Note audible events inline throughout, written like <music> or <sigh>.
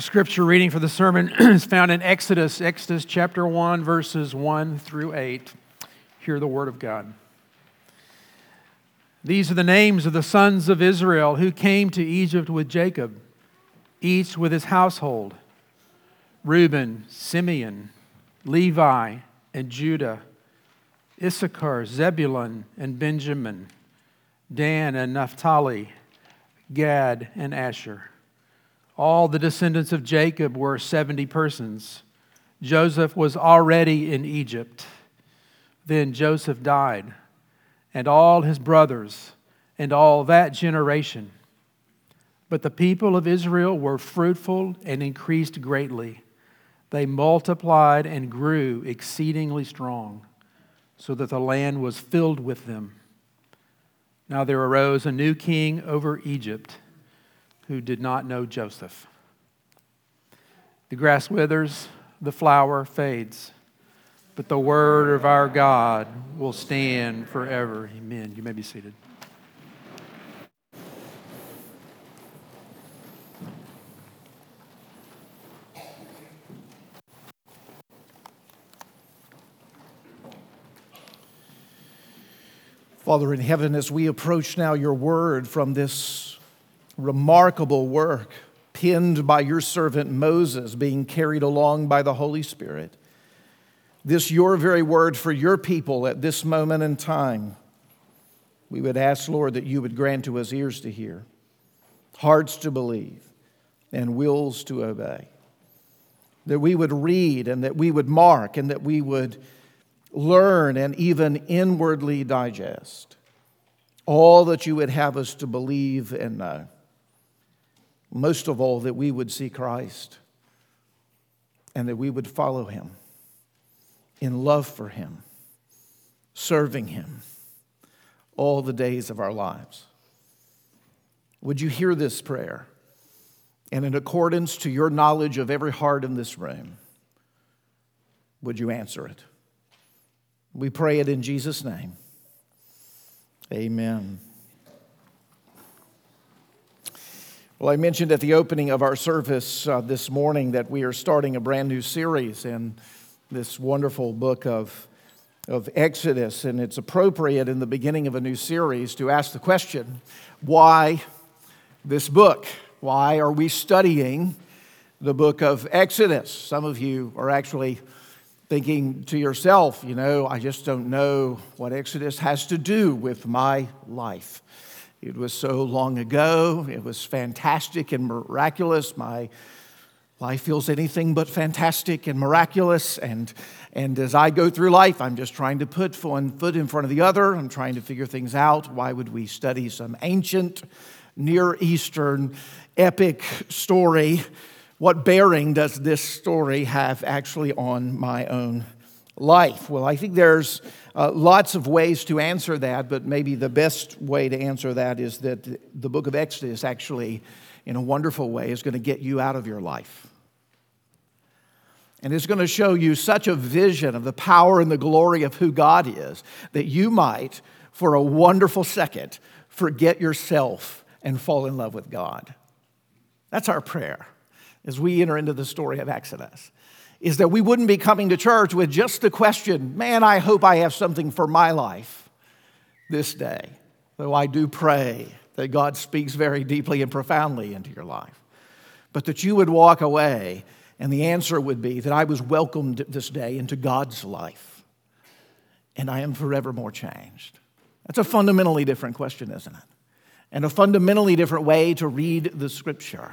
Scripture reading for the sermon <clears throat> is found in Exodus, Exodus chapter 1, verses 1 through 8. Hear the word of God. These are the names of the sons of Israel who came to Egypt with Jacob, each with his household Reuben, Simeon, Levi, and Judah, Issachar, Zebulun, and Benjamin, Dan and Naphtali, Gad and Asher. All the descendants of Jacob were 70 persons. Joseph was already in Egypt. Then Joseph died, and all his brothers, and all that generation. But the people of Israel were fruitful and increased greatly. They multiplied and grew exceedingly strong, so that the land was filled with them. Now there arose a new king over Egypt who did not know Joseph. The grass withers, the flower fades, but the word of our God will stand forever. Amen. You may be seated. Father in heaven, as we approach now your word from this remarkable work penned by your servant Moses, being carried along by the Holy Spirit. This, your very word for your people at this moment in time. We would ask, Lord, that you would grant to us ears to hear, hearts to believe, and wills to obey. That we would read and that we would mark and that we would learn and even inwardly digest all that you would have us to believe and know most of all, that we would see Christ and that we would follow him in love for him, serving him all the days of our lives. Would you hear this prayer? And in accordance to your knowledge of every heart in this room, would you answer it? We pray it in Jesus' name. Amen. Well, I mentioned at the opening of our service uh, this morning that we are starting a brand new series in this wonderful book of, of Exodus, and it's appropriate in the beginning of a new series to ask the question why this book? Why are we studying the book of Exodus? Some of you are actually thinking to yourself, you know, I just don't know what Exodus has to do with my life. It was so long ago. It was fantastic and miraculous. My life feels anything but fantastic and miraculous. And, and as I go through life, I'm just trying to put one foot in front of the other. I'm trying to figure things out. Why would we study some ancient Near Eastern epic story? What bearing does this story have actually on my own life? Well, I think there's uh, lots of ways to answer that, but maybe the best way to answer that is that the book of Exodus actually, in a wonderful way, is going to get you out of your life. And it's going to show you such a vision of the power and the glory of who God is that you might, for a wonderful second, forget yourself and fall in love with God. That's our prayer as we enter into the story of Exodus is that we wouldn't be coming to church with just the question, man, I hope I have something for my life this day. Though I do pray that God speaks very deeply and profoundly into your life. But that you would walk away and the answer would be that I was welcomed this day into God's life and I am forevermore changed. That's a fundamentally different question, isn't it? And a fundamentally different way to read the scripture.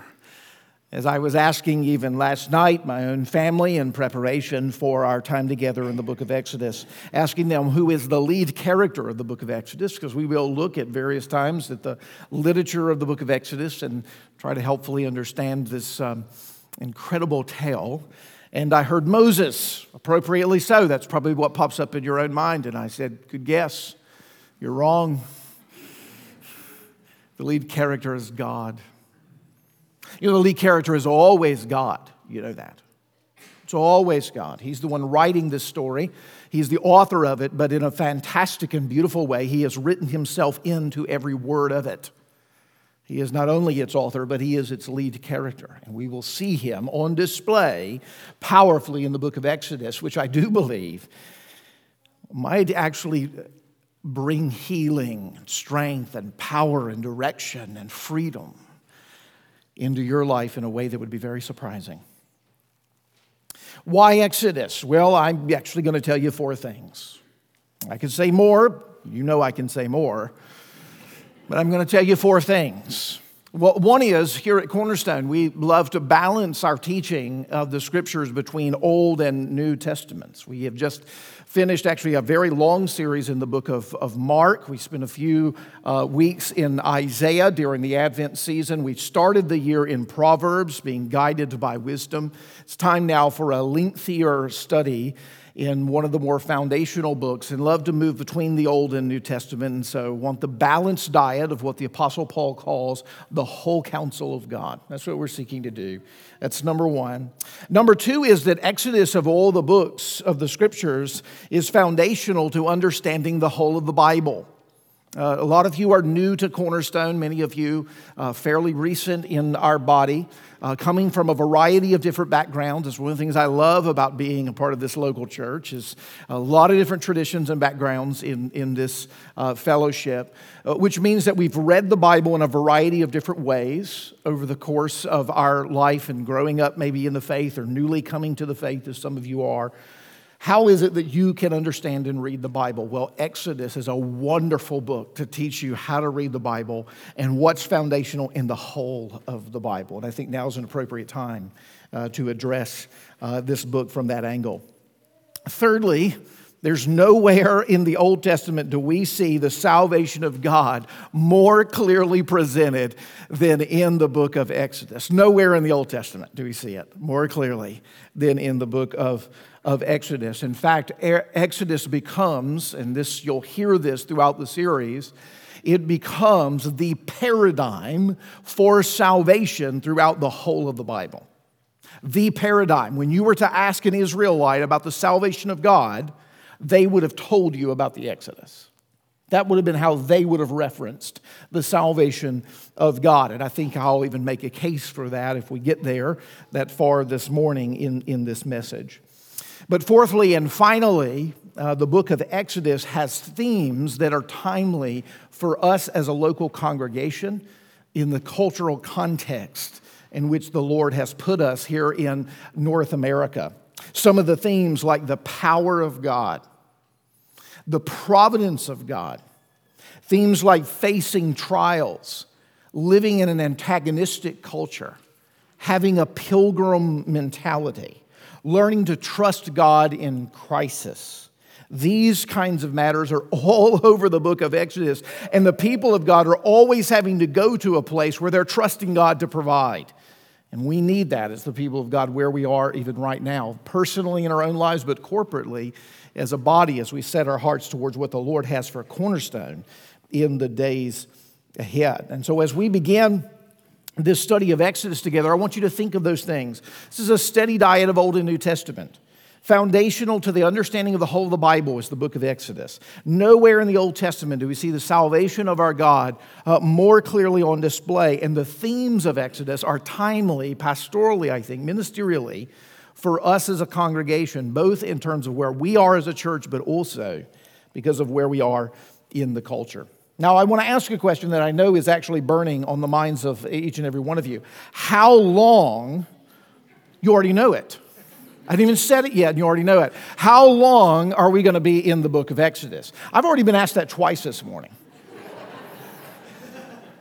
As I was asking even last night, my own family in preparation for our time together in the book of Exodus, asking them who is the lead character of the book of Exodus, because we will look at various times at the literature of the book of Exodus and try to helpfully understand this um, incredible tale. And I heard Moses, appropriately so. That's probably what pops up in your own mind. And I said, Good guess. You're wrong. The lead character is God. You know, the lead character is always God. You know that. It's always God. He's the one writing this story. He's the author of it, but in a fantastic and beautiful way, he has written himself into every word of it. He is not only its author, but he is its lead character. And we will see him on display powerfully in the book of Exodus, which I do believe might actually bring healing, strength, and power, and direction, and freedom into your life in a way that would be very surprising. Why Exodus? Well, I'm actually going to tell you four things. I could say more. You know I can say more. But I'm going to tell you four things. Well, one is here at Cornerstone, we love to balance our teaching of the scriptures between Old and New Testaments. We have just finished actually a very long series in the book of, of Mark. We spent a few uh, weeks in Isaiah during the Advent season. We started the year in Proverbs, being guided by wisdom. It's time now for a lengthier study in one of the more foundational books and love to move between the Old and New Testament. And so want the balanced diet of what the Apostle Paul calls the whole counsel of God. That's what we're seeking to do. That's number one. Number two is that Exodus of all the books of the scriptures is foundational to understanding the whole of the Bible. Uh, a lot of you are new to Cornerstone, many of you uh, fairly recent in our body, uh, coming from a variety of different backgrounds. It's one of the things I love about being a part of this local church is a lot of different traditions and backgrounds in, in this uh, fellowship, uh, which means that we've read the Bible in a variety of different ways over the course of our life and growing up maybe in the faith or newly coming to the faith as some of you are. How is it that you can understand and read the Bible? Well, Exodus is a wonderful book to teach you how to read the Bible and what's foundational in the whole of the Bible. And I think now is an appropriate time uh, to address uh, this book from that angle. Thirdly, there's nowhere in the Old Testament do we see the salvation of God more clearly presented than in the book of Exodus. Nowhere in the Old Testament do we see it more clearly than in the book of of Exodus. In fact, Exodus becomes, and this you'll hear this throughout the series, it becomes the paradigm for salvation throughout the whole of the Bible. The paradigm. When you were to ask an Israelite about the salvation of God, they would have told you about the Exodus. That would have been how they would have referenced the salvation of God. And I think I'll even make a case for that if we get there that far this morning in, in this message. But fourthly and finally, uh, the book of Exodus has themes that are timely for us as a local congregation in the cultural context in which the Lord has put us here in North America. Some of the themes, like the power of God, the providence of God, themes like facing trials, living in an antagonistic culture, having a pilgrim mentality learning to trust God in crisis. These kinds of matters are <laughs> all over the book of Exodus, and the people of God are always having to go to a place where they're trusting God to provide. And we need that as the people of God where we are even right now, personally in our own lives, but corporately as a body as we set our hearts towards what the Lord has for a cornerstone in the days ahead. And so as we begin this study of Exodus together, I want you to think of those things. This is a steady diet of Old and New Testament. Foundational to the understanding of the whole of the Bible is the book of Exodus. Nowhere in the Old Testament do we see the salvation of our God uh, more clearly on display, and the themes of Exodus are timely, pastorally, I think, ministerially, for us as a congregation, both in terms of where we are as a church, but also because of where we are in the culture. Now, I want to ask a question that I know is actually burning on the minds of each and every one of you. How long, you already know it. I haven't even said it yet, and you already know it. How long are we going to be in the book of Exodus? I've already been asked that twice this morning.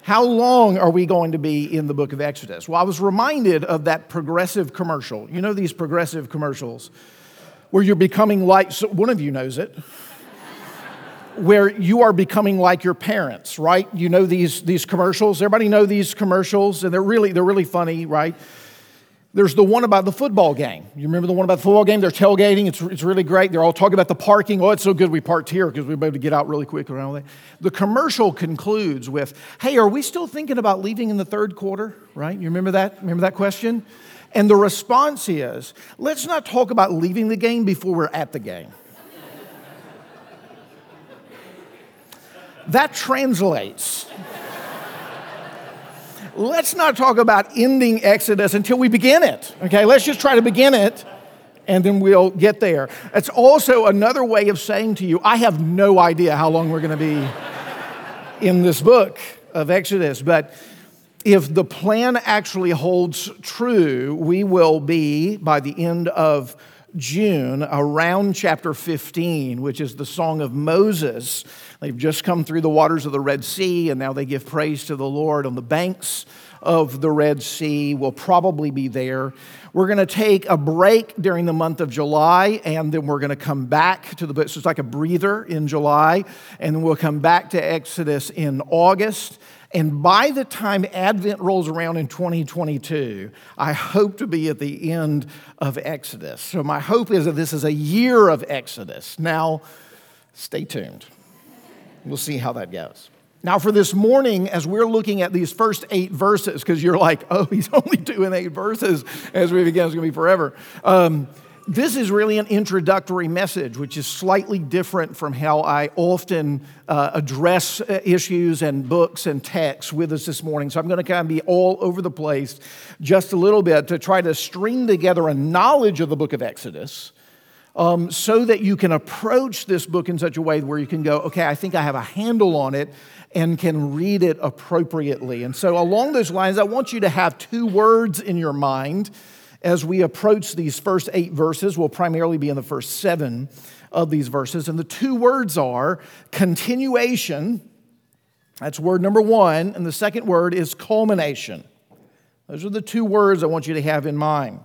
How long are we going to be in the book of Exodus? Well, I was reminded of that progressive commercial. You know these progressive commercials where you're becoming like, so one of you knows it where you are becoming like your parents, right? You know these, these commercials. Everybody know these commercials, and they're really, they're really funny, right? There's the one about the football game. You remember the one about the football game? They're tailgating. It's, it's really great. They're all talking about the parking. Oh, it's so good we parked here because we were able to get out really quick around there. The commercial concludes with, hey, are we still thinking about leaving in the third quarter? Right? You remember that? Remember that question? And the response is, let's not talk about leaving the game before we're at the game. That translates. Let's not talk about ending Exodus until we begin it. Okay, let's just try to begin it and then we'll get there. It's also another way of saying to you, I have no idea how long we're going to be in this book of Exodus, but if the plan actually holds true, we will be by the end of June around chapter 15, which is the Song of Moses. They've just come through the waters of the Red Sea, and now they give praise to the Lord on the banks of the Red Sea. We'll probably be there. We're going to take a break during the month of July, and then we're going to come back to the book. So it's like a breather in July, and then we'll come back to Exodus in August. And by the time Advent rolls around in 2022, I hope to be at the end of Exodus. So my hope is that this is a year of Exodus. Now, stay tuned. We'll see how that goes. Now, for this morning, as we're looking at these first eight verses, because you're like, oh, he's <laughs> only doing eight verses as we begin, it's going to be forever. Um, this is really an introductory message, which is slightly different from how I often uh, address uh, issues and books and texts with us this morning. So I'm going to kind of be all over the place just a little bit to try to string together a knowledge of the book of Exodus um, so that you can approach this book in such a way where you can go, okay, I think I have a handle on it and can read it appropriately. And so, along those lines, I want you to have two words in your mind as we approach these first eight verses. We'll primarily be in the first seven of these verses. And the two words are continuation. That's word number one. And the second word is culmination. Those are the two words I want you to have in mind.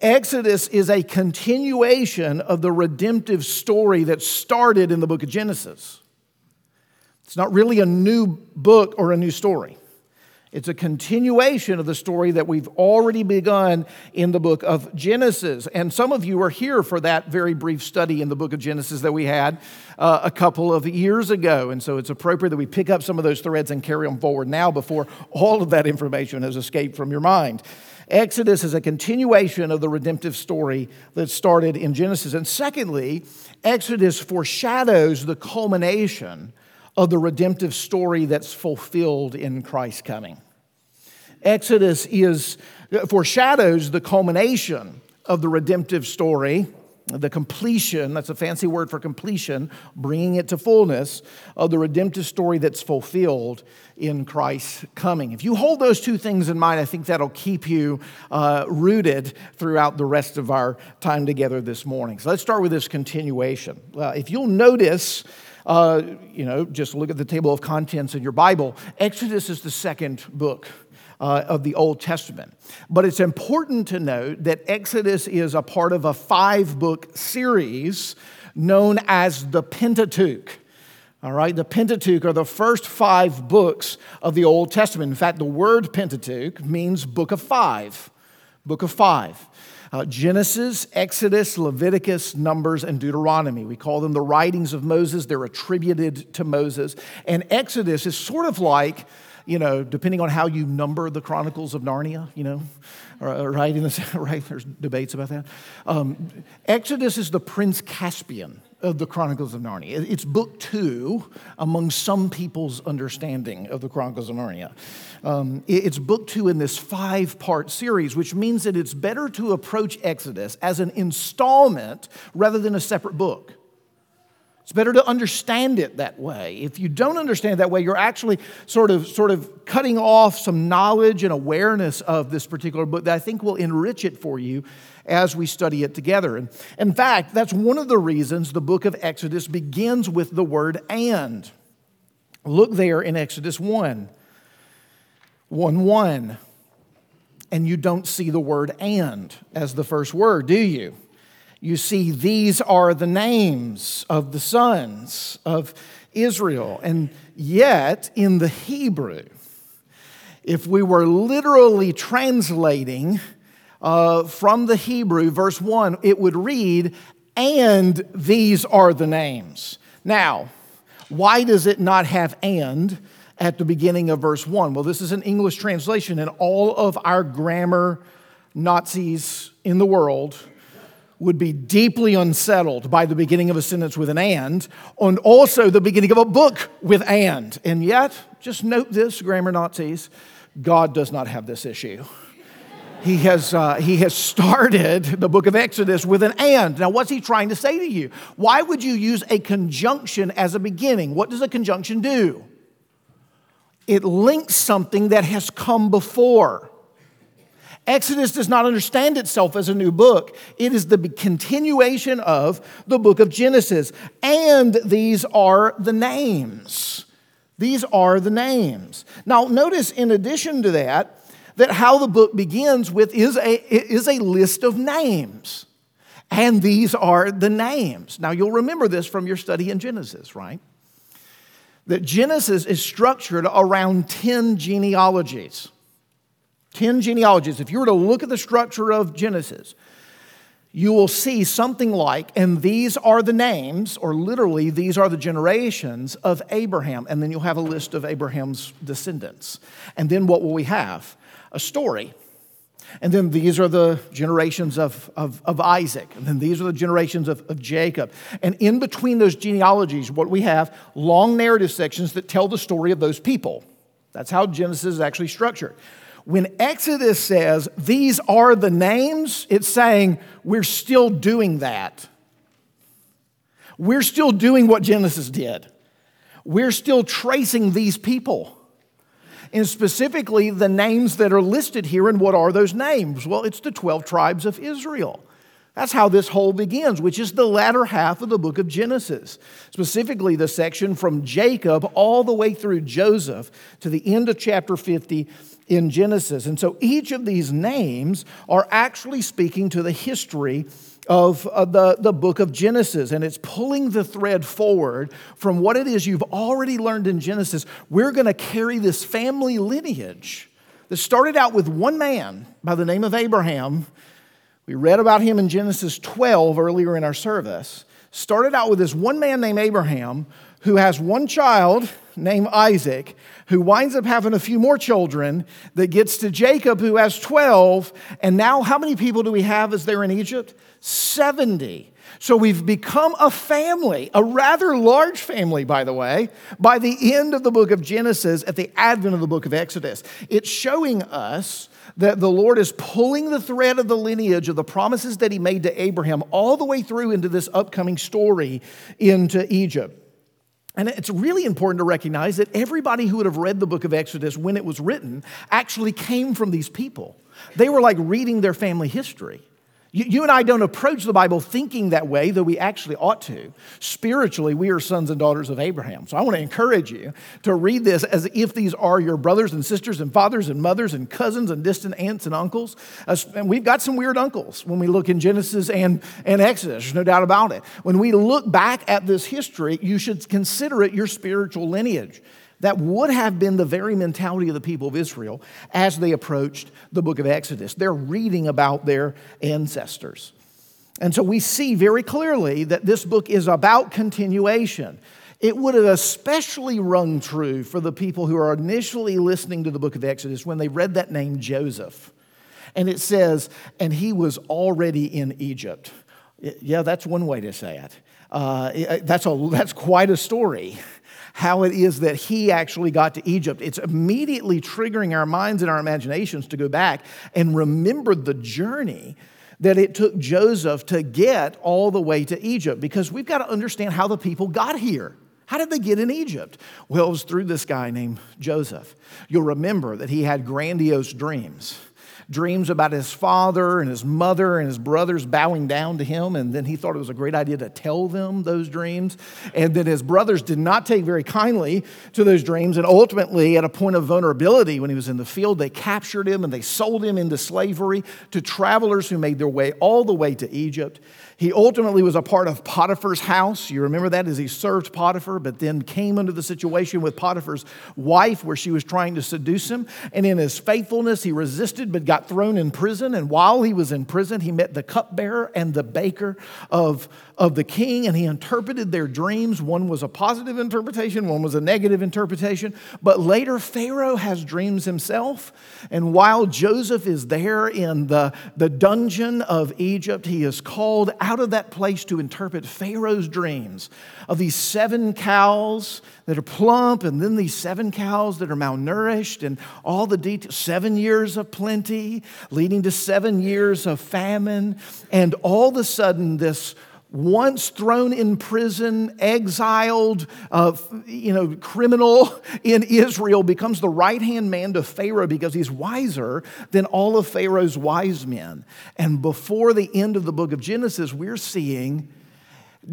Exodus is a continuation of the redemptive story that started in the book of Genesis. It's not really a new book or a new story. It's a continuation of the story that we've already begun in the book of Genesis. And some of you are here for that very brief study in the book of Genesis that we had uh, a couple of years ago. And so it's appropriate that we pick up some of those threads and carry them forward now before all of that information has escaped from your mind. Exodus is a continuation of the redemptive story that started in Genesis. And secondly, Exodus foreshadows the culmination of the redemptive story that's fulfilled in Christ's coming. Exodus is foreshadows the culmination of the redemptive story the completion, that's a fancy word for completion, bringing it to fullness of the redemptive story that's fulfilled in Christ's coming. If you hold those two things in mind, I think that'll keep you uh, rooted throughout the rest of our time together this morning. So let's start with this continuation. Uh, if you'll notice, uh, you know, just look at the table of contents in your Bible, Exodus is the second book uh, of the Old Testament. But it's important to note that Exodus is a part of a five book series known as the Pentateuch. All right, the Pentateuch are the first five books of the Old Testament. In fact, the word Pentateuch means book of five. Book of five. Uh, Genesis, Exodus, Leviticus, Numbers, and Deuteronomy. We call them the writings of Moses. They're attributed to Moses. And Exodus is sort of like you know, depending on how you number the Chronicles of Narnia, you know, <laughs> right? In <laughs> right? There's debates about that. Um, Exodus is the Prince Caspian of the Chronicles of Narnia. It's book two among some people's understanding of the Chronicles of Narnia. Um, it's book two in this five part series, which means that it's better to approach Exodus as an installment rather than a separate book. It's better to understand it that way. If you don't understand it that way, you're actually sort of, sort of cutting off some knowledge and awareness of this particular book that I think will enrich it for you as we study it together. And in fact, that's one of the reasons the book of Exodus begins with the word and. Look there in Exodus 1 1 1. And you don't see the word and as the first word, do you? you see these are the names of the sons of Israel. And yet, in the Hebrew, if we were literally translating uh, from the Hebrew, verse 1, it would read, And these are the names. Now, why does it not have and at the beginning of verse 1? Well, this is an English translation, and all of our grammar Nazis in the world would be deeply unsettled by the beginning of a sentence with an and, and also the beginning of a book with and. And yet, just note this, grammar Nazis, God does not have this issue. He has, uh, he has started <laughs> the book of Exodus with an and. Now, what's he trying to say to you? Why would you use a conjunction as a beginning? What does a conjunction do? It links something that has come before. Exodus does not understand itself as a new book. It is the continuation of the book of Genesis. And these are the names. These are the names. Now, notice in addition to that, that how the book begins with is a, is a list of names. And these are the names. Now, you'll remember this from your study in Genesis, right? That Genesis is structured around 10 genealogies. 10 genealogies. If you were to look at the structure of Genesis, you will see something like, and these are the names, or literally, these are the generations of Abraham. And then you'll have a list of Abraham's descendants. And then what will we have? A story. And then these are the generations of, of, of, Isaac. And then these are the generations of, of Jacob. And in between those genealogies, what we have long narrative sections that tell the story of those people. That's how Genesis is actually structured. When Exodus says these are the names, it's saying we're still doing that. We're still doing what Genesis did. We're still tracing these people and specifically the names that are listed here. And what are those names? Well, it's the 12 tribes of Israel. That's how this whole begins, which is the latter half of the book of Genesis, specifically the section from Jacob all the way through Joseph to the end of chapter 50 in Genesis. And so each of these names are actually speaking to the history of uh, the, the book of Genesis, and it's pulling the thread forward from what it is you've already learned in Genesis. We're going to carry this family lineage that started out with one man by the name of Abraham. We read about him in Genesis 12 earlier in our service. Started out with this one man named Abraham who has one child named Isaac, who winds up having a few more children, that gets to Jacob, who has 12. And now, how many people do we have as they're in Egypt? 70. So we've become a family, a rather large family, by the way, by the end of the book of Genesis, at the advent of the book of Exodus. It's showing us that the Lord is pulling the thread of the lineage of the promises that He made to Abraham all the way through into this upcoming story into Egypt. And it's really important to recognize that everybody who would have read the book of Exodus when it was written actually came from these people. They were like reading their family history. You, you, and I don't approach the Bible thinking that way, though we actually ought to. Spiritually, we are sons and daughters of Abraham. So I want to encourage you to read this as if these are your brothers and sisters and fathers and mothers and cousins and distant aunts and uncles. And we've got some weird uncles when we look in Genesis and, and Exodus, there's no doubt about it. When we look back at this history, you should consider it your spiritual lineage. That would have been the very mentality of the people of Israel as they approached the book of Exodus. They're reading about their ancestors. And so we see very clearly that this book is about continuation. It would have especially rung true for the people who are initially listening to the book of Exodus when they read that name Joseph. And it says, and he was already in Egypt. Yeah, that's one way to say it. Uh, that's, a, that's quite a story how it is that he actually got to Egypt. It's immediately triggering our minds and our imaginations to go back and remember the journey that it took Joseph to get all the way to Egypt because we've got to understand how the people got here. How did they get in Egypt? Well, it was through this guy named Joseph. You'll remember that he had grandiose dreams dreams about his father and his mother and his brothers bowing down to him. And then he thought it was a great idea to tell them those dreams. And then his brothers did not take very kindly to those dreams. And ultimately, at a point of vulnerability, when he was in the field, they captured him and they sold him into slavery to travelers who made their way all the way to Egypt. He ultimately was a part of Potiphar's house. You remember that as he served Potiphar, but then came into the situation with Potiphar's wife where she was trying to seduce him. And in his faithfulness, he resisted but got thrown in prison. And while he was in prison, he met the cupbearer and the baker of, of the king, and he interpreted their dreams. One was a positive interpretation, one was a negative interpretation. But later, Pharaoh has dreams himself. And while Joseph is there in the, the dungeon of Egypt, he is called out out of that place to interpret Pharaoh's dreams of these seven cows that are plump and then these seven cows that are malnourished and all the details. Seven years of plenty leading to seven years of famine. And all of a sudden, this once thrown in prison, exiled, uh, you know, criminal <laughs> in Israel becomes the right hand man to Pharaoh because he's wiser than all of Pharaoh's wise men. And before the end of the book of Genesis, we're seeing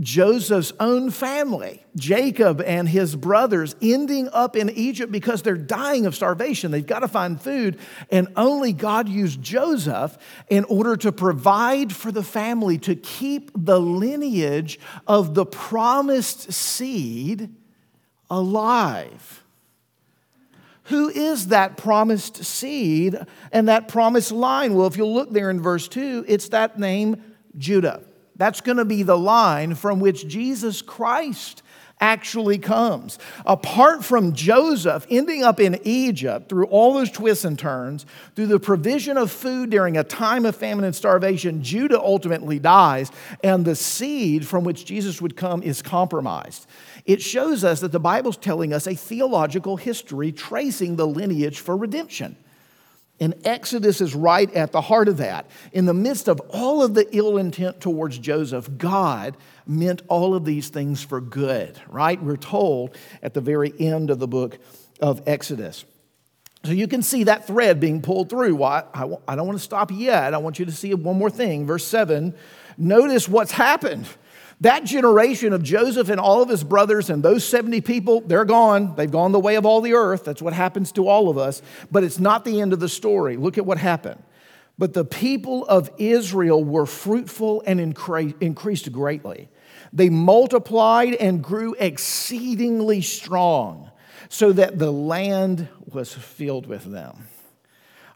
Joseph's own family, Jacob and his brothers, ending up in Egypt because they're dying of starvation. They've got to find food, and only God used Joseph in order to provide for the family to keep the lineage of the promised seed alive. Who is that promised seed and that promised line? Well, if you look there in verse 2, it's that name, Judah. That's going to be the line from which Jesus Christ actually comes. Apart from Joseph ending up in Egypt through all those twists and turns, through the provision of food during a time of famine and starvation, Judah ultimately dies, and the seed from which Jesus would come is compromised. It shows us that the Bible's telling us a theological history tracing the lineage for redemption. And Exodus is right at the heart of that. In the midst of all of the ill intent towards Joseph, God meant all of these things for good, right? We're told at the very end of the book of Exodus. So you can see that thread being pulled through. I, I don't want to stop yet. I want you to see one more thing. Verse 7 notice what's happened. That generation of Joseph and all of his brothers and those 70 people, they're gone. They've gone the way of all the earth. That's what happens to all of us. But it's not the end of the story. Look at what happened. But the people of Israel were fruitful and increased greatly. They multiplied and grew exceedingly strong, so that the land was filled with them.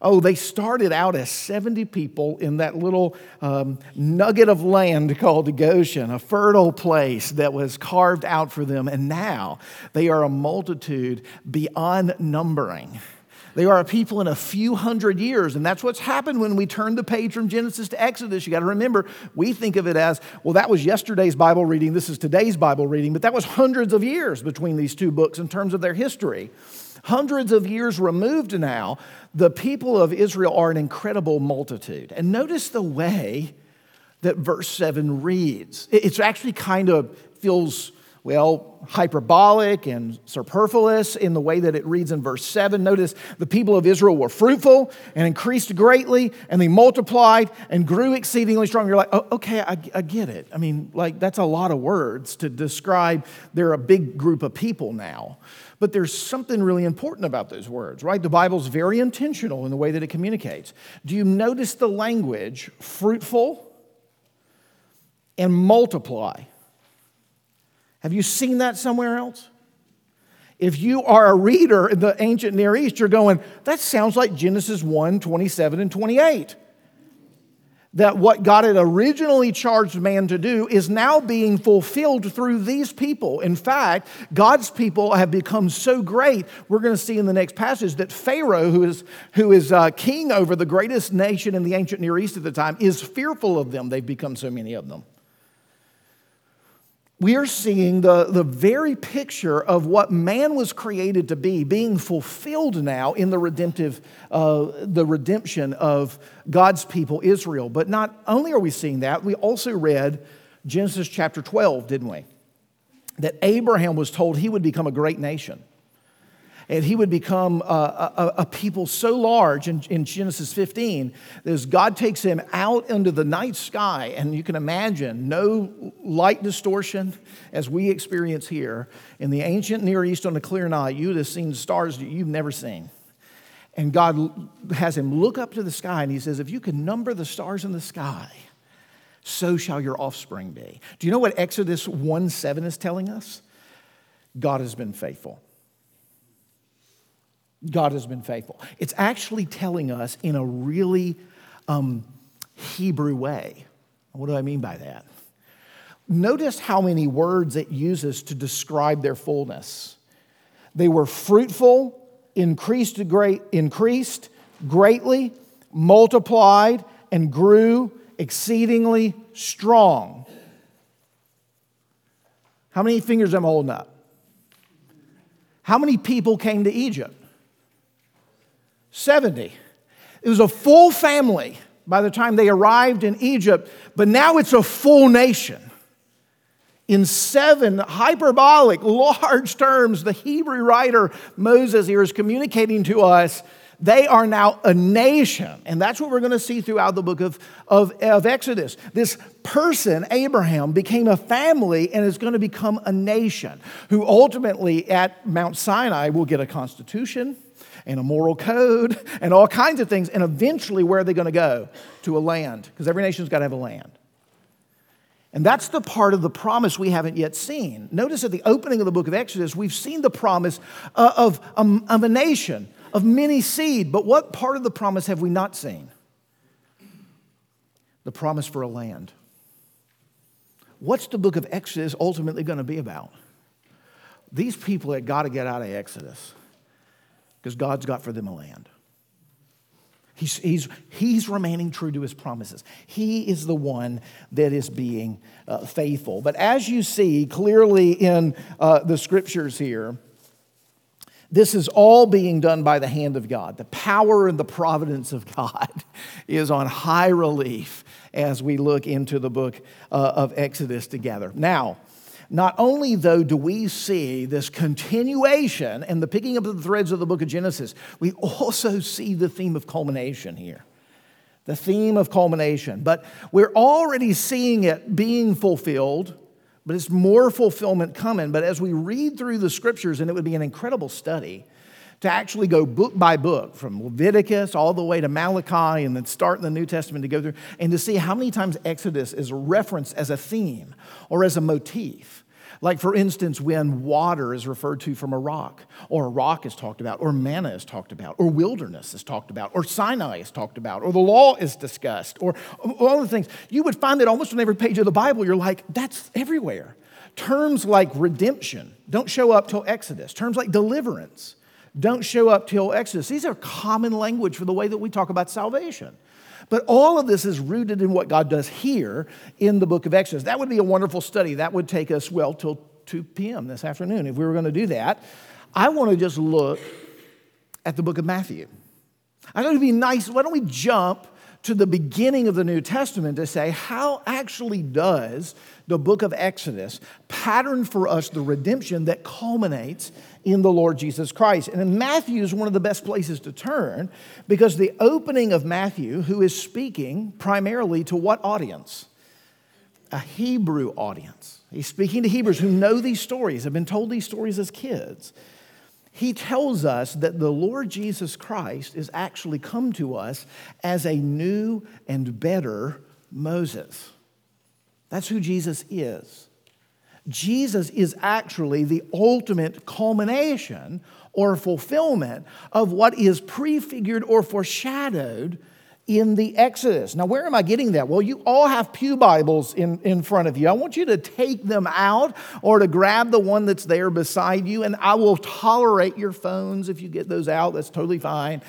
Oh, they started out as 70 people in that little um, nugget of land called Goshen, a fertile place that was carved out for them. And now they are a multitude beyond numbering. They are a people in a few hundred years. And that's what's happened when we turn the page from Genesis to Exodus. You got to remember, we think of it as, well, that was yesterday's Bible reading, this is today's Bible reading, but that was hundreds of years between these two books in terms of their history. Hundreds of years removed now, the people of Israel are an incredible multitude. And notice the way that verse 7 reads. It's actually kind of feels, well, hyperbolic and superfluous in the way that it reads in verse 7. Notice the people of Israel were fruitful and increased greatly, and they multiplied and grew exceedingly strong. You're like, oh, okay, I, I get it. I mean, like, that's a lot of words to describe they're a big group of people now. But there's something really important about those words, right? The Bible's very intentional in the way that it communicates. Do you notice the language fruitful and multiply? Have you seen that somewhere else? If you are a reader in the ancient Near East, you're going, that sounds like Genesis 1 27 and 28 that what God had originally charged man to do is now being fulfilled through these people. In fact, God's people have become so great, we're going to see in the next passage that Pharaoh, who is, who is uh, king over the greatest nation in the ancient Near East at the time, is fearful of them. They've become so many of them we are seeing the, the very picture of what man was created to be being fulfilled now in the redemptive uh, the redemption of god's people israel. But not only are we seeing that we also read genesis chapter 12 didn't we? That abraham was told he would become a great nation and he would become a, a, a people so large in, in, Genesis 15 that God takes him out into the night sky, and you can imagine no light distortion as we experience here. In the ancient Near East on a clear night, you would have seen stars that you've never seen. And God has him look up to the sky and he says, If you can number the stars in the sky, so shall your offspring be. Do you know what Exodus 1 7 is telling us? God has been faithful. God has been faithful. It's actually telling us in a really um, Hebrew way. What do I mean by that? Notice how many words it uses to describe their fullness. They were fruitful, increased, great, increased greatly, multiplied, and grew exceedingly strong. How many fingers am I holding up? How many people came to Egypt? 70. It was a full family by the time they arrived in Egypt, but now it's a full nation. In seven hyperbolic, <laughs> large terms, the Hebrew writer Moses here is communicating to us they are now a nation. And that's what we're going to see throughout the book of, of, of, Exodus. This person, Abraham, became a family and is going to become a nation who ultimately at Mount Sinai will get a constitution and a moral code and all kinds of things. And eventually, where are they going to go? To a land, because every nation's got to have a land. And that's the part of the promise we haven't yet seen. Notice at the opening of the book of Exodus, we've seen the promise uh, of, um, of a nation, of many seed. But what part of the promise have we not seen? The promise for a land. What's the book of Exodus ultimately going to be about? These people had got to get out of Exodus because God's got for them a land. He's, he's, he's remaining true to his promises. He is the one that is being uh, faithful. But as you see clearly in uh, the scriptures here, this is all being done by the hand of God. The power and the providence of God <laughs> is on high relief as we look into the book uh, of Exodus together. Now, not only, though, do we see this continuation and the picking up of the threads of the book of Genesis, we also see the theme of culmination here. The theme of culmination. But we're already seeing it being fulfilled, but it's more fulfillment coming. But as we read through the scriptures, and it would be an incredible study to actually go book by book from Leviticus all the way to Malachi and then start in the New Testament to go through and to see how many times Exodus is referenced as a theme or as a motif. Like, for instance, when water is referred to from a rock, or a rock is talked about, or manna is talked about, or wilderness is talked about, or Sinai is talked about, or the law is discussed, or all the things, you would find that almost on every page of the Bible, you're like, that's everywhere. Terms like redemption don't show up till Exodus, terms like deliverance don't show up till Exodus. These are common language for the way that we talk about salvation. But all of this is rooted in what God does here in the book of Exodus. That would be a wonderful study. That would take us, well, till 2 p.m. this afternoon if we were going to do that. I want to just look at the book of Matthew. I thought it'd be nice. Why don't we jump to the beginning of the New Testament to say, how actually does the book of Exodus pattern for us the redemption that culminates in the Lord Jesus Christ? And Matthew is one of the best places to turn because the opening of Matthew, who is speaking primarily to what audience? A Hebrew audience. He's speaking to Hebrews who know these stories, have been told these stories as kids he tells us that the Lord Jesus Christ is actually come to us as a new and better Moses. That's who Jesus is. Jesus is actually the ultimate culmination or fulfillment of what is prefigured or foreshadowed in the Exodus. Now, where am I getting that? Well, you all have Pew Bibles in, in front of you. I want you to take them out or to grab the one that's there beside you, and I will tolerate your phones if you get those out. That's totally fine.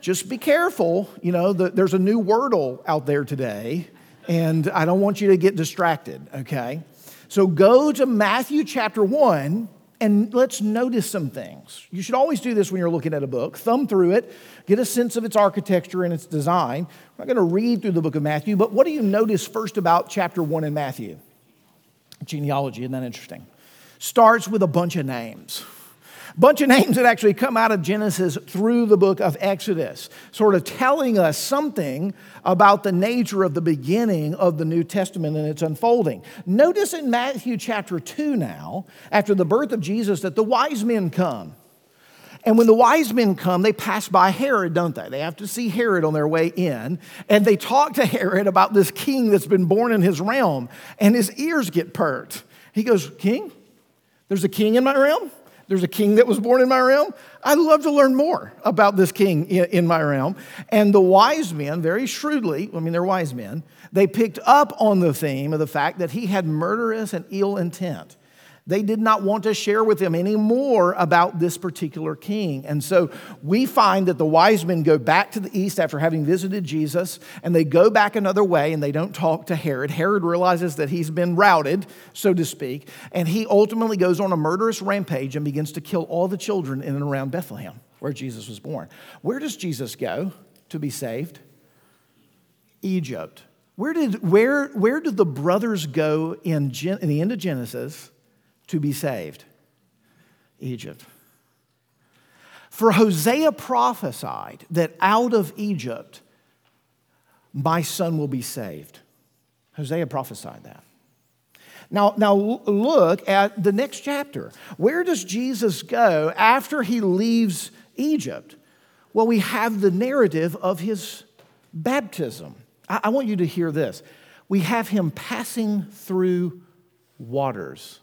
Just be careful. You know, the, there's a new Wordle out there today, and I don't want you to get distracted, okay? So go to Matthew chapter 1 and let's notice some things. You should always do this when you're looking at a book. Thumb through it, get a sense of its architecture and its design. I'm not going to read through the book of Matthew, but what do you notice first about chapter 1 in Matthew? Genealogy, isn't that interesting? Starts with a bunch of names bunch of names that actually come out of Genesis through the book of Exodus, sort of telling us something about the nature of the beginning of the New Testament and its unfolding. Notice in Matthew chapter 2 now, after the birth of Jesus, that the wise men come. And when the wise men come, they pass by Herod, don't they? They have to see Herod on their way in. And they talk to Herod about this king that's been born in his realm. And his ears get perked. He goes, King? There's a king in my realm? There's a king that was born in my realm. I'd love to learn more about this king in, my realm. And the wise men, very shrewdly, I mean, they're wise men, they picked up on the theme of the fact that he had murderous and ill intent. They did not want to share with him any more about this particular king. And so we find that the wise men go back to the east after having visited Jesus, and they go back another way and they don't talk to Herod. Herod realizes that he's been routed, so to speak, and he ultimately goes on a murderous rampage and begins to kill all the children in and around Bethlehem, where Jesus was born. Where does Jesus go to be saved? Egypt. Where did, where, where did the brothers go in, Gen, in the end of Genesis? To be saved? Egypt. For Hosea prophesied that out of Egypt my son will be saved. Hosea prophesied that. Now, now look at the next chapter. Where does Jesus go after he leaves Egypt? Well, we have the narrative of his baptism. I, I want you to hear this. We have him passing through waters.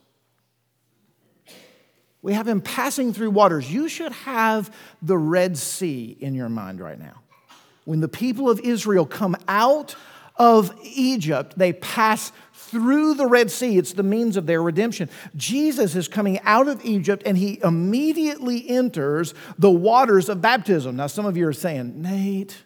We have him passing through waters. You should have the Red Sea in your mind right now. When the people of Israel come out of Egypt, they pass through the Red Sea. It's the means of their redemption. Jesus is coming out of Egypt and he immediately enters the waters of baptism. Now, some of you are saying, Nate,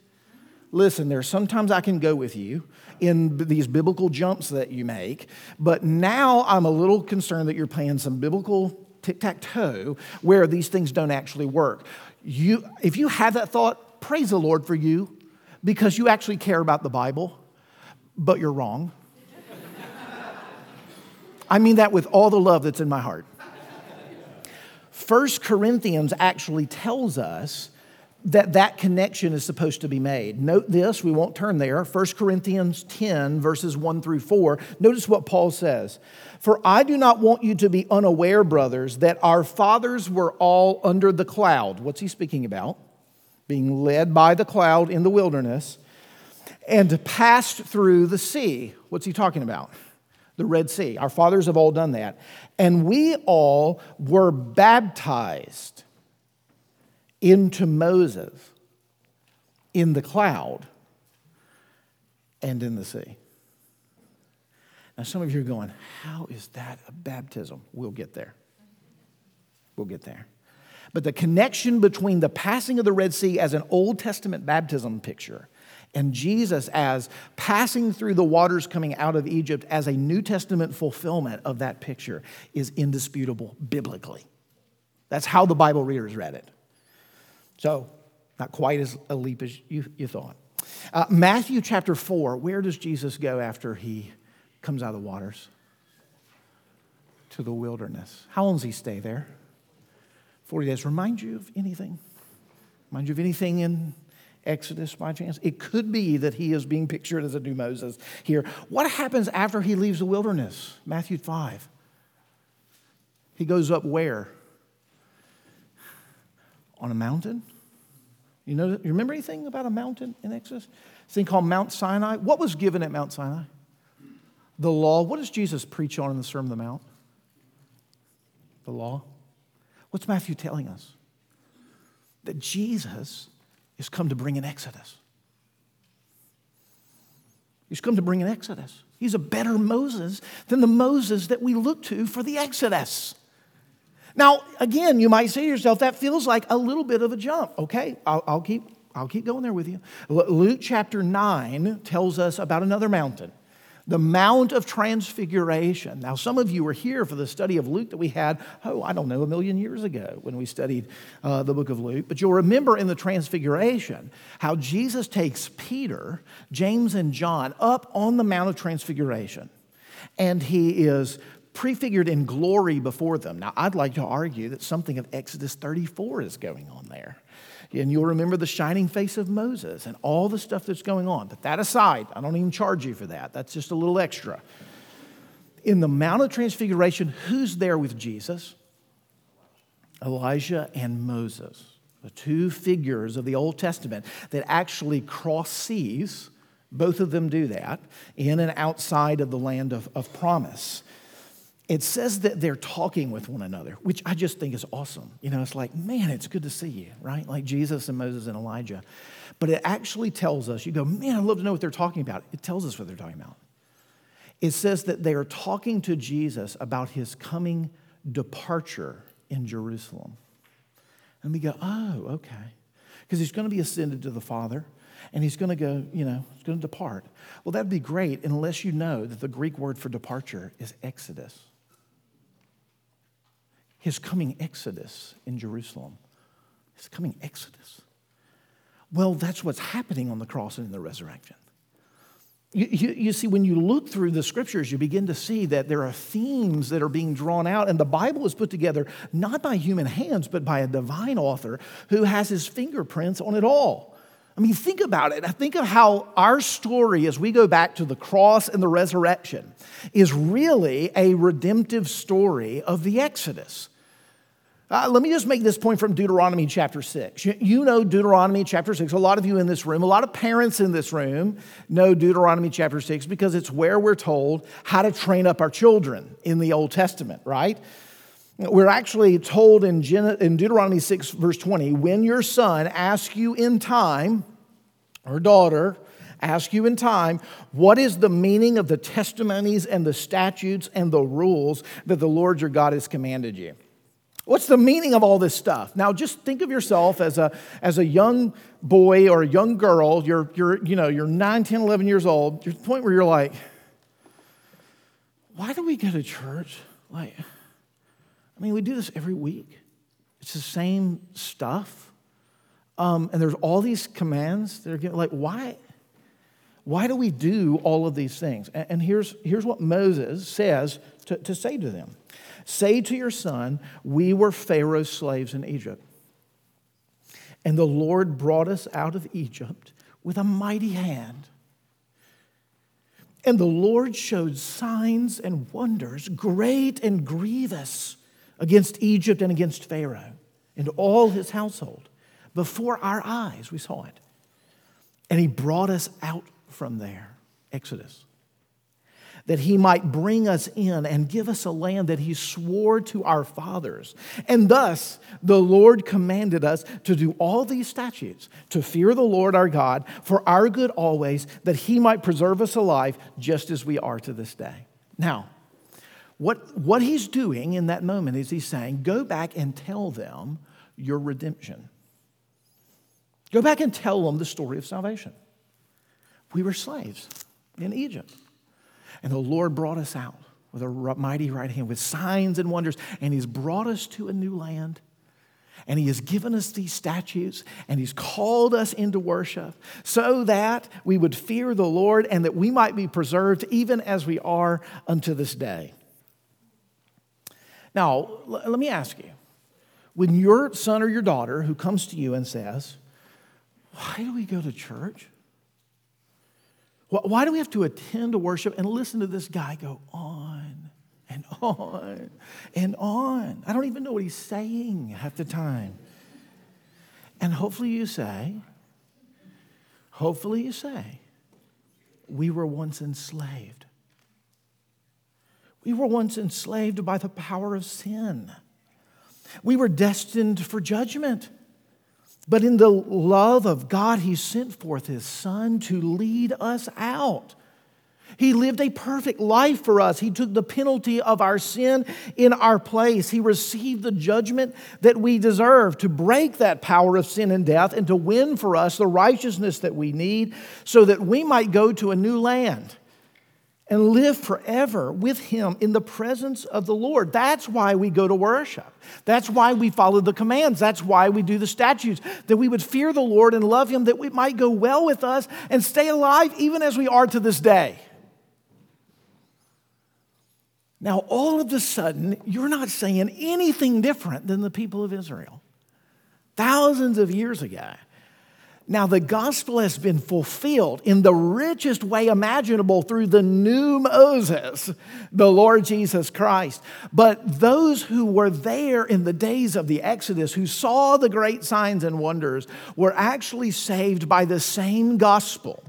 listen, there's sometimes I can go with you in these biblical jumps that you make, but now I'm a little concerned that you're playing some biblical tic tac toe where these things don't actually work. You, if you have that thought, praise the Lord for you because you actually care about the Bible, but you're wrong. I mean that with all the love that's in my heart. First Corinthians actually tells us that that connection is supposed to be made. Note this, we won't turn there. 1 Corinthians 10, verses 1 through 4. Notice what Paul says. For I do not want you to be unaware, brothers, that our fathers were all under the cloud. What's he speaking about? Being led by the cloud in the wilderness and passed through the sea. What's he talking about? The Red Sea. Our fathers have all done that. And we all were baptized into Moses in the cloud and in the sea. Now, some of you are going, How is that a baptism? We'll get there. We'll get there. But the connection between the passing of the Red Sea as an Old Testament baptism picture and Jesus as passing through the waters coming out of Egypt as a New Testament fulfillment of that picture is indisputable biblically. That's how the Bible readers read it. So, not quite as a leap as you, you thought. Uh, Matthew chapter 4, where does Jesus go after he comes out of the waters? To the wilderness. How long does he stay there? 40 days. Remind you of anything? Remind you of anything in Exodus by chance? It could be that he is being pictured as a new Moses here. What happens after he leaves the wilderness? Matthew 5. He goes up where? On a mountain? You know, you remember anything about a mountain in Exodus? A thing called Mount Sinai. What was given at Mount Sinai? The law. What does Jesus preach on in the Sermon on the Mount? The law. What's Matthew telling us? That Jesus is come to bring an exodus. He's come to bring an exodus. He's a better Moses than the Moses that we look to for the exodus. Now, again, you might say to yourself, that feels like a little bit of a jump. Okay, I'll, I'll keep, I'll keep going there with you. Luke chapter 9 tells us about another mountain, the Mount of Transfiguration. Now, some of you were here for the study of Luke that we had, oh, I don't know, a million years ago when we studied uh, the book of Luke. But you'll remember in the Transfiguration how Jesus takes Peter, James, and John up on the Mount of Transfiguration. And he is prefigured in glory before them. Now, I'd like to argue that something of Exodus 34 is going on there. And you'll remember the shining face of Moses and all the stuff that's going on. But that aside, I don't even charge you for that. That's just a little extra. In the Mount of Transfiguration, who's there with Jesus? Elijah and Moses, the two figures of the Old Testament that actually cross seas. Both of them do that in and outside of the land of, of promise it says that they're talking with one another, which I just think is awesome. You know, it's like, man, it's good to see you, right? Like Jesus and Moses and Elijah. But it actually tells us, you go, man, I'd love to know what they're talking about. It tells us what they're talking about. It says that they are talking to Jesus about his coming departure in Jerusalem. And we go, oh, okay. Because he's going to be ascended to the Father and he's going to go, you know, he's going to depart. Well, that'd be great unless you know that the Greek word for departure is exodus. His coming exodus in Jerusalem. His coming exodus. Well, that's what's happening on the cross and in the resurrection. You, you, you, see, when you look through the scriptures, you begin to see that there are themes that are being drawn out, and the Bible is put together not by human hands, but by a divine author who has his fingerprints on it all. I mean, think about it. Think of how our story, as we go back to the cross and the resurrection, is really a redemptive story of the Exodus. Uh, let me just make this point from Deuteronomy chapter 6. You, know Deuteronomy chapter 6. A lot of you in this room, a lot of parents in this room know Deuteronomy chapter 6 because it's where we're told how to train up our children in the Old Testament, right? We're actually told in, Gen- in Deuteronomy 6, verse 20, when your son asks you in time, or daughter, ask you in time, what is the meaning of the testimonies and the statutes and the rules that the Lord your God has commanded you? What's the meaning of all this stuff? Now, just think of yourself as a, as a young boy or a young girl. You're, you're, you know, you're 9, 10, 11 years old. You're at the point where you're like, why do we go to church? Like, I mean, we do this every week. It's the same stuff. Um, and there's all these commands that are given. Like, why? Why do we do all of these things? And, and here's, here's what Moses says to, to say to them. Say to your son, We were Pharaoh's slaves in Egypt. And the Lord brought us out of Egypt with a mighty hand. And the Lord showed signs and wonders, great and grievous, against Egypt and against Pharaoh and all his household. Before our eyes, we saw it. And he brought us out from there. Exodus that he might bring us in and give us a land that he swore to our fathers. And thus, the Lord commanded us to do all these statutes, to fear the Lord our God for our good always, that he might preserve us alive just as we are to this day. Now, what, what he's doing in that moment is he's saying, Go back and tell them your redemption. Go back and tell them the story of salvation. We were slaves in Egypt. And the Lord brought us out with a mighty right hand, with signs and wonders, and He's brought us to a new land. And he has given us these statutes and he's called us into worship so that we would fear the Lord and that we might be preserved even as we are unto this day. Now, let me ask you when your son or your daughter who comes to you and says, Why do we go to church? Why do we have to attend a worship and listen to this guy go on and on and on? I don't even know what he's saying half the time. And hopefully you say, hopefully you say, we were once enslaved. We were once enslaved by the power of sin. We were destined for judgment. But in the love of God, He sent forth His Son to lead us out. He lived a perfect life for us. He took the penalty of our sin in our place. He received the judgment that we deserve to break that power of sin and death and to win for us the righteousness that we need so that we might go to a new land and live forever with Him in the presence of the Lord. That's why we go to worship. That's why we follow the commands. That's why we do the statutes, that we would fear the Lord and love Him, that we might go well with us and stay alive even as we are to this day. Now, all of a sudden, you're not saying anything different than the people of Israel. Thousands of years ago, now, the gospel has been fulfilled in the richest way imaginable through the new Moses, the Lord Jesus Christ. But those who were there in the days of the Exodus, who saw the great signs and wonders, were actually saved by the same gospel.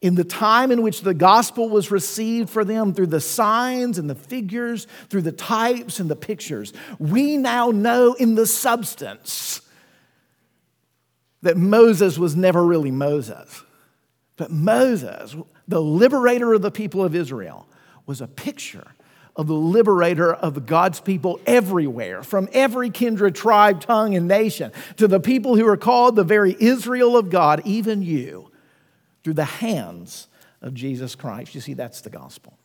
In the time in which the gospel was received for them through the signs and the figures, through the types and the pictures, we now know in the substance that Moses was never really Moses. But Moses, the liberator of the people of Israel, was a picture of the liberator of God's people everywhere, from every kindred, tribe, tongue, and nation, to the people who are called the very Israel of God, even you, through the hands of Jesus Christ. You see, that's the gospel.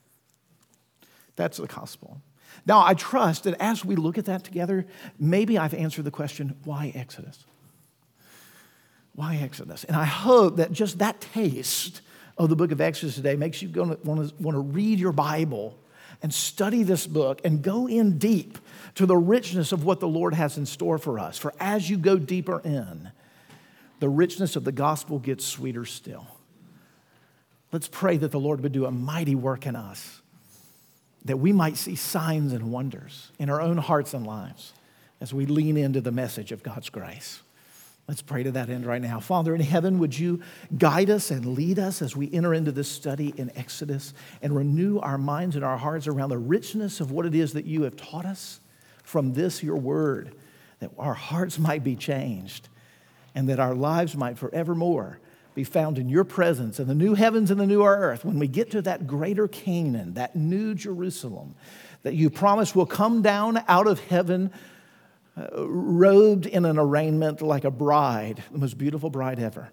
That's the gospel. Now, I trust that as we look at that together, maybe I've answered the question why Exodus? Why Exodus? And I hope that just that taste of the book of Exodus today makes you want to, want to read your Bible and study this book and go in deep to the richness of what the Lord has in store for us. For as you go deeper in, the richness of the gospel gets sweeter still. Let's pray that the Lord would do a mighty work in us, that we might see signs and wonders in our own hearts and lives as we lean into the message of God's grace. Let's pray to that end right now. Father in heaven, would you guide us and lead us as we enter into this study in Exodus and renew our minds and our hearts around the richness of what it is that you have taught us from this, your word, that our hearts might be changed and that our lives might forevermore be found in your presence in the new heavens and the new earth when we get to that greater Canaan, that new Jerusalem that you promise will come down out of heaven robed in an arraignment like a bride, the most beautiful bride ever,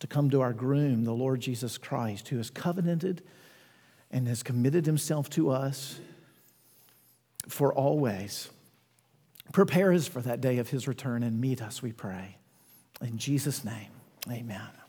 to come to our groom, the Lord Jesus Christ, who has covenanted and has committed himself to us for always. Prepare us for that day of his return and meet us, we pray. In Jesus' name, amen.